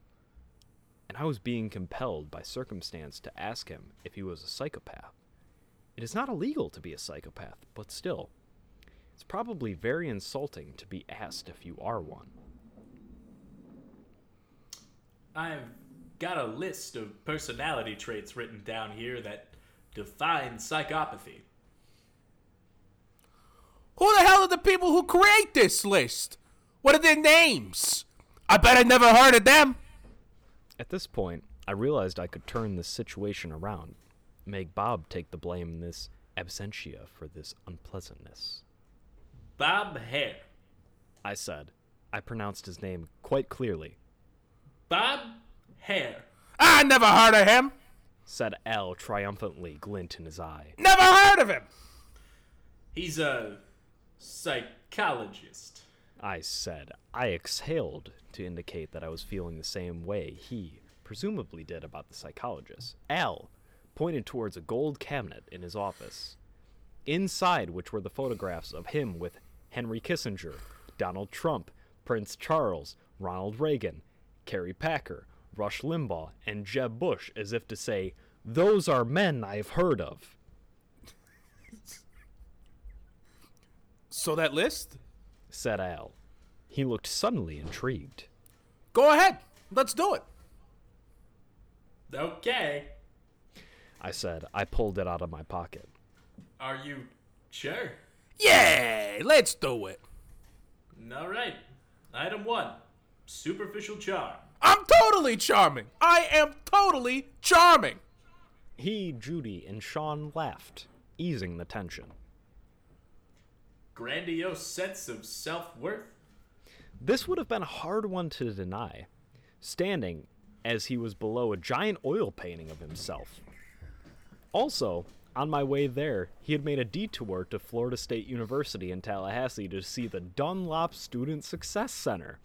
and I was being compelled by circumstance to ask him if he was a psychopath. It is not illegal to be a psychopath, but still, it's probably very insulting to be asked if you are one. I've got a list of personality traits written down here that define psychopathy. Who the hell are the people who create this list? What are their names? I bet I never heard of them. At this point, I realized I could turn this situation around, make Bob take the blame in this absentia for this unpleasantness. Bob Hare. I said. I pronounced his name quite clearly, Bob Hare. I never heard of him. said Al triumphantly, glint in his eye. Never heard of him. He's a psychologist. I said. I exhaled to indicate that I was feeling the same way he presumably did about the psychologist. Al pointed towards a gold cabinet in his office, inside which were the photographs of him with Henry Kissinger, Donald Trump, Prince Charles, Ronald Reagan, Kerry Packer, Rush Limbaugh, and Jeb Bush, as if to say, Those are men I've heard of. So that list? said Al. He looked suddenly intrigued. Go ahead. Let's do it. Okay. I said. I pulled it out of my pocket. Are you sure? Yay! let's do it. All right. Item one superficial charm. I'm totally charming. I am totally charming. He, Judy, and Sean laughed, easing the tension. Grandiose sense of self worth. This would have been a hard one to deny, standing as he was below a giant oil painting of himself. Also, on my way there, he had made a detour to Florida State University in Tallahassee to see the Dunlap Student Success Center.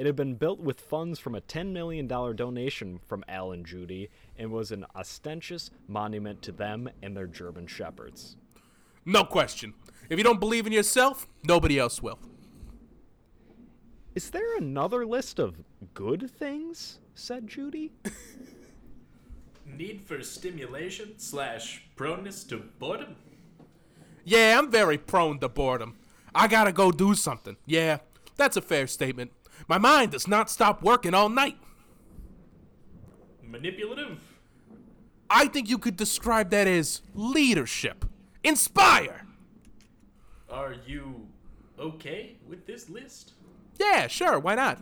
It had been built with funds from a $10 million donation from Al and Judy and was an ostentatious monument to them and their German shepherds. No question. If you don't believe in yourself, nobody else will. Is there another list of good things? said Judy. Need for stimulation slash proneness to boredom. Yeah, I'm very prone to boredom. I gotta go do something. Yeah, that's a fair statement. My mind does not stop working all night. Manipulative. I think you could describe that as leadership. Inspire! Are you okay with this list? Yeah, sure, why not?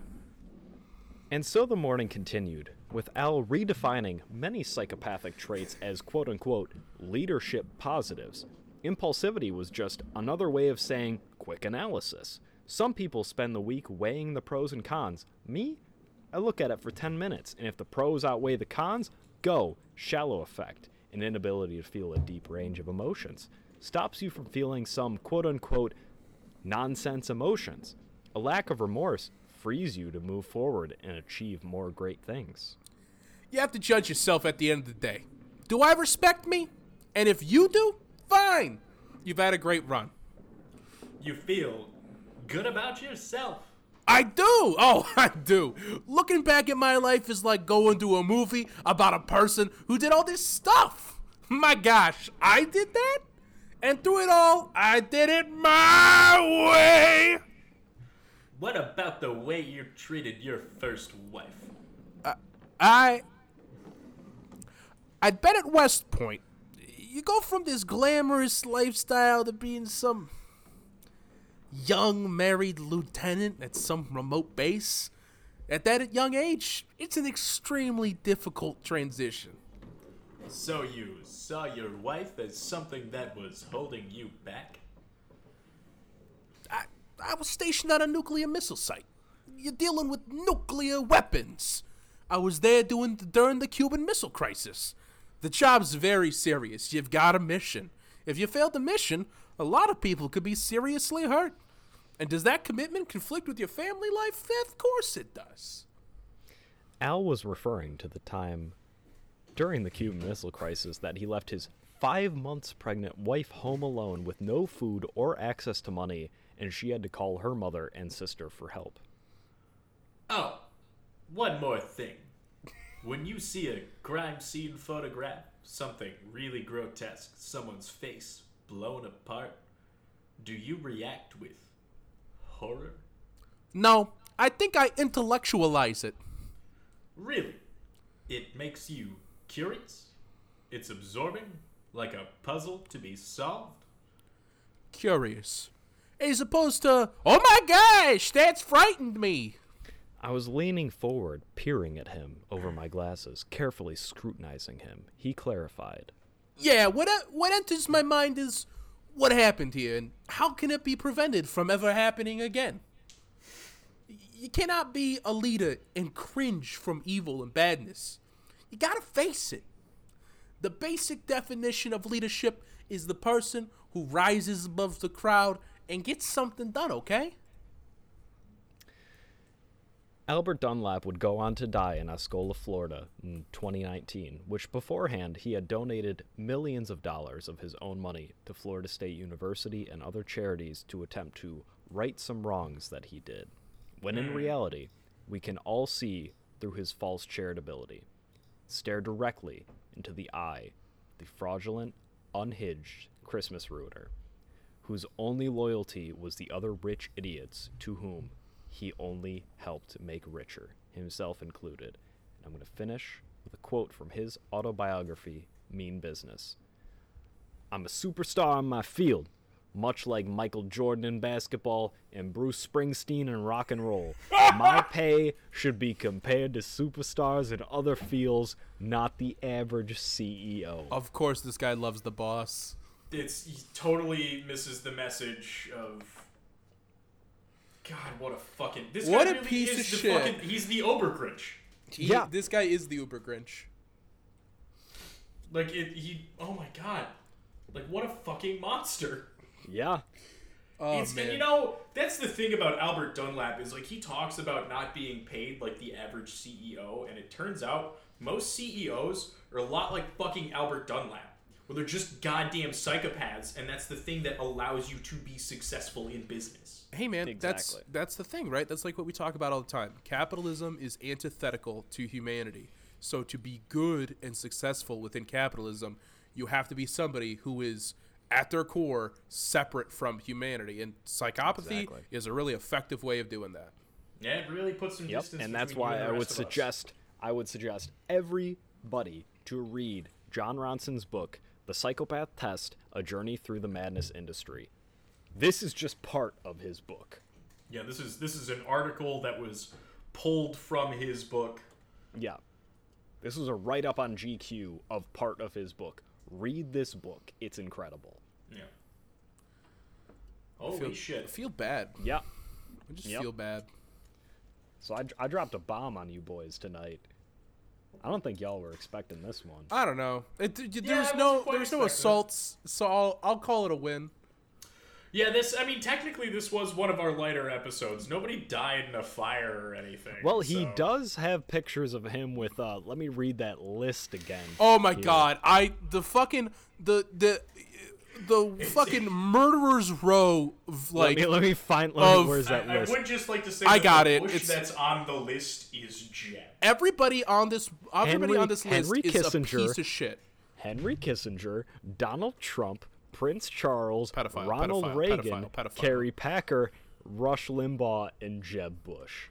And so the morning continued, with Al redefining many psychopathic traits as quote unquote leadership positives. Impulsivity was just another way of saying quick analysis. Some people spend the week weighing the pros and cons. Me? I look at it for 10 minutes, and if the pros outweigh the cons, go. Shallow affect, an inability to feel a deep range of emotions, stops you from feeling some quote unquote nonsense emotions. A lack of remorse frees you to move forward and achieve more great things. You have to judge yourself at the end of the day. Do I respect me? And if you do, fine. You've had a great run. You feel good about yourself. I do. Oh, I do. Looking back at my life is like going to a movie about a person who did all this stuff. My gosh, I did that? And through it all, I did it my way. What about the way you treated your first wife? Uh, I. I'd bet at West Point, you go from this glamorous lifestyle to being some young married lieutenant at some remote base. At that young age, it's an extremely difficult transition. So you saw your wife as something that was holding you back? I, I was stationed at a nuclear missile site. You're dealing with nuclear weapons. I was there doing during the Cuban Missile Crisis. The job's very serious. You've got a mission. If you fail the mission, a lot of people could be seriously hurt. And does that commitment conflict with your family life? Of course it does. Al was referring to the time during the Cuban Missile Crisis that he left his five months pregnant wife home alone with no food or access to money, and she had to call her mother and sister for help. Oh, one more thing. When you see a crime scene photograph, something really grotesque, someone's face blown apart, do you react with horror? No, I think I intellectualize it. Really? It makes you curious? It's absorbing? Like a puzzle to be solved? Curious. As opposed to, oh my gosh, that's frightened me. I was leaning forward, peering at him over my glasses, carefully scrutinizing him. He clarified. Yeah, what what enters my mind is what happened here and how can it be prevented from ever happening again? You cannot be a leader and cringe from evil and badness. You gotta face it. The basic definition of leadership is the person who rises above the crowd and gets something done, okay? Albert Dunlap would go on to die in Osceola, Florida in 2019, which beforehand he had donated millions of dollars of his own money to Florida State University and other charities to attempt to right some wrongs that he did, when in hmm. reality, we can all see through his false charitability. Stare directly into the eye the fraudulent, unhinged Christmas ruiner, whose only loyalty was the other rich idiots to whom he only helped make richer, himself included. And I'm going to finish with a quote from his autobiography, Mean Business. I'm a superstar on my field, much like Michael Jordan in basketball and Bruce Springsteen in rock and roll. my pay should be compared to superstars in other fields, not the average CEO. Of course, this guy loves the boss. It's he totally misses the message of God, what a fucking this What guy a really piece is of the shit. fucking he's the Obergrinch. He, Yeah. This guy is the Uber Grinch. Like it he oh my god. Like what a fucking monster. Yeah. Oh, It's, man. and you know, that's the thing about Albert Dunlap is like he talks about not being paid like the average CEO, and it turns out most CEOs are a lot like fucking Albert Dunlap, where they're just goddamn psychopaths, and that's the thing that allows you to be successful in business. hey man that's Exactly. that's the thing right that's like what we talk about all the time capitalism is antithetical to humanity so to be good and successful within capitalism you have to be somebody who is at their core separate from humanity and psychopathy Exactly. is a really effective way of doing that Yeah, it really puts some Yep, distance. and that's between you why and the I would rest of us. suggest I would suggest everybody to read Jon Ronson's book, The Psychopath Test: A Journey Through the Madness Industry. This is just part of his book. Yeah, this is this is an article that was pulled from his book. Yeah. This was a write up on GQ of part of his book. Read this book. It's incredible. Yeah. Holy feel, shit. I feel bad Yeah. i just Yep. feel bad So I, I dropped a bomb on you boys tonight. I don't think y'all were expecting this one. i don't know it, th- I there's wasn't no there's no assaults so I'll, I'll call it a win Yeah, this. I mean, technically, this was one of our lighter episodes. Nobody died in a fire or anything. Well, he does have pictures of him with uh let me read that list again. Oh my here. god, I the fucking the the the fucking murderers row of Let like me let me find let me, of- where's that I list? I would just like to say I got the it. bush It's- that's on the list is Jeb. everybody on this everybody Henry- on this list Henry is Kissinger. a piece of shit. Henry Kissinger, Donald Trump, Prince Charles, Pedophile, Ronald pedophile, Reagan, pedophile, pedophile. Kerry Packer, Rush Limbaugh, and Jeb Bush.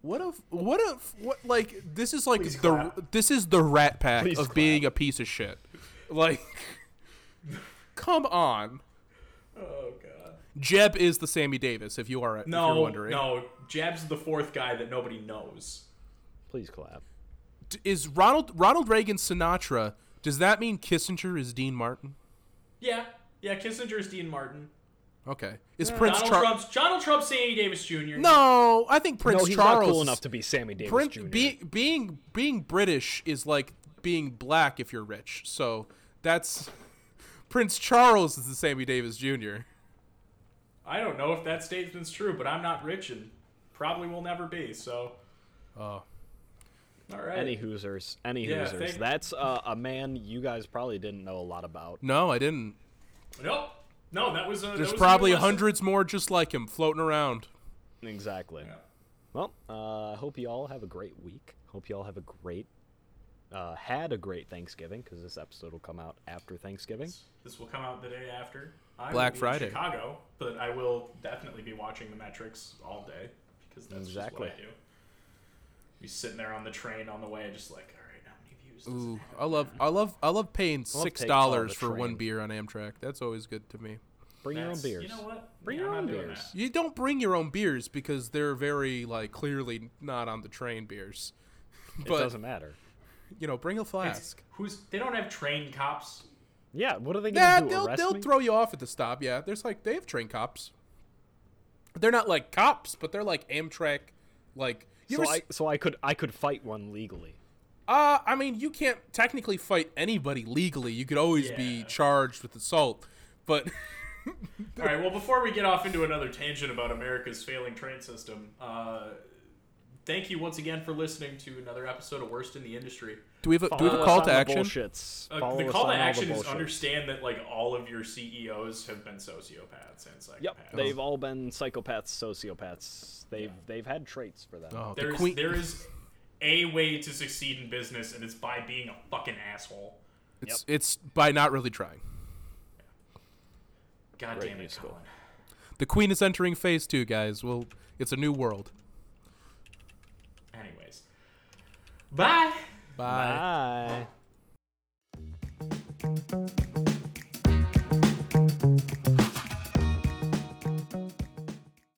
What if what if what like this is like Please the clap. this is the rat pack Please of clap. being a piece of shit. Like come on. Oh god. Jeb is the Sammy Davis if you are if you're No, wondering. no. Jeb's the fourth guy that nobody knows. Please clap. D- Is Ronald Ronald Reagan Sinatra does that mean Kissinger is Dean Martin? Yeah, yeah. Kissinger is Dean Martin. Okay. Is Prince Donald Charles Trump's Donald Trump's Sammy Davis Jr. No, I think Prince no, he's Charles. not cool enough to be Sammy Davis Prince Jr. being being being British is like being black if you're rich. So that's Prince Charles is the Sammy Davis Jr. I don't know if that statement's true, but I'm not rich and probably will never be. So Oh. All right. Any Hoosers, any Yeah, Hoosers. thank- That's uh, a man you guys probably didn't know a lot about. No, I didn't. Nope. No, that was a. that There's was probably lesson. hundreds more just like him floating around. Exactly. Yeah. Well, uh, I hope you all have a great week. Hope you all have a great, uh, had a great Thanksgiving because this episode will come out after Thanksgiving. This will come out the day after. I Black will be Friday. In Chicago, but I will definitely be watching the metrics all day because that's Exactly. just what I do. Be sitting there on the train on the way, just like, all right, how many views? Does Ooh, it have I love, I love, I love paying love six takes all dollars the for one beer on Amtrak. That's always good to me. Bring your own That's- beers. You know what? Bring Yeah, your I'm own not doing beers. that. You don't bring your own beers because they're very like clearly not on the train beers. It But doesn't matter. You know, bring a It's- flask. Who's? They don't have train cops. Yeah, what are they Yeah, gonna do? they'll they'll me? throw you off at the stop. Yeah, there's like they have train cops. They're not like cops, but they're like Amtrak. Like you so ever? I s- so I could I could fight one legally. Uh, I mean, you can't technically fight anybody legally. You could always be charged with assault, but All right. Well, before we get off into another tangent about America's failing train system, uh, thank you once again for listening to another episode of Worst in the Industry. do we have a, do we have a call to action? Bullshits. Uh, the call to action is understand that like all of your CEOs have been sociopaths and psychopaths. Yep, they've all been psychopaths, sociopaths. They've they've had traits for that. Oh, the There's queen. there is a way to succeed in business, and it's by being a fucking asshole. It's it's by not really trying. God Great damn it, musical. Colin. The queen is entering phase two, guys. Well, it's a new world. Anyways, bye. Bye. Bye.